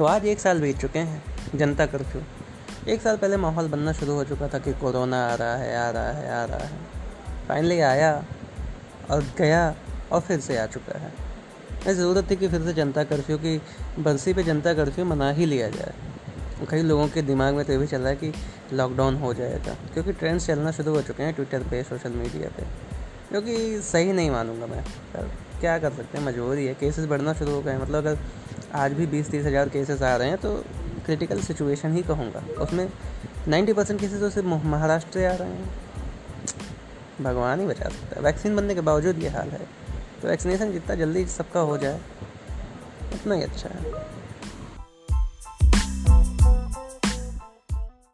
तो आज एक साल बीत चुके हैं, जनता कर्फ्यू। एक साल पहले माहौल बनना शुरू हो चुका था कि कोरोना आ रहा है, आ रहा है, आ रहा है। फाइनली आया और गया और फिर से आ चुका है। ज़रूरत थी कि फिर से जनता कर्फ्यू, की बरसी पे जनता कर्फ्यू मना ही लिया जाए। कई लोगों के दिमाग में तो ये भी चल है कि लॉकडाउन हो जाएगा, क्योंकि ट्रेंड्स चलना शुरू हो चुके हैं ट्विटर पे सोशल मीडिया पे। जो कि सही नहीं मानूँगा मैं। पर क्या कर सकते हैं, मजबूरी है। केसेस बढ़ना शुरू हो गए मतलब अगर आज भी बीस तीस हज़ार केसेस आ रहे हैं तो क्रिटिकल सिचुएशन ही कहूँगा। उसमें नाइन्टी परसेंट केसेज़ तो सिर्फ़ महाराष्ट्र से आ रहे हैं। भगवान ही बचा सकता है। वैक्सीन बनने के बावजूद ये हाल है। तो वैक्सीनेशन जितना जल्दी सबका हो जाए, उतना ही अच्छा है।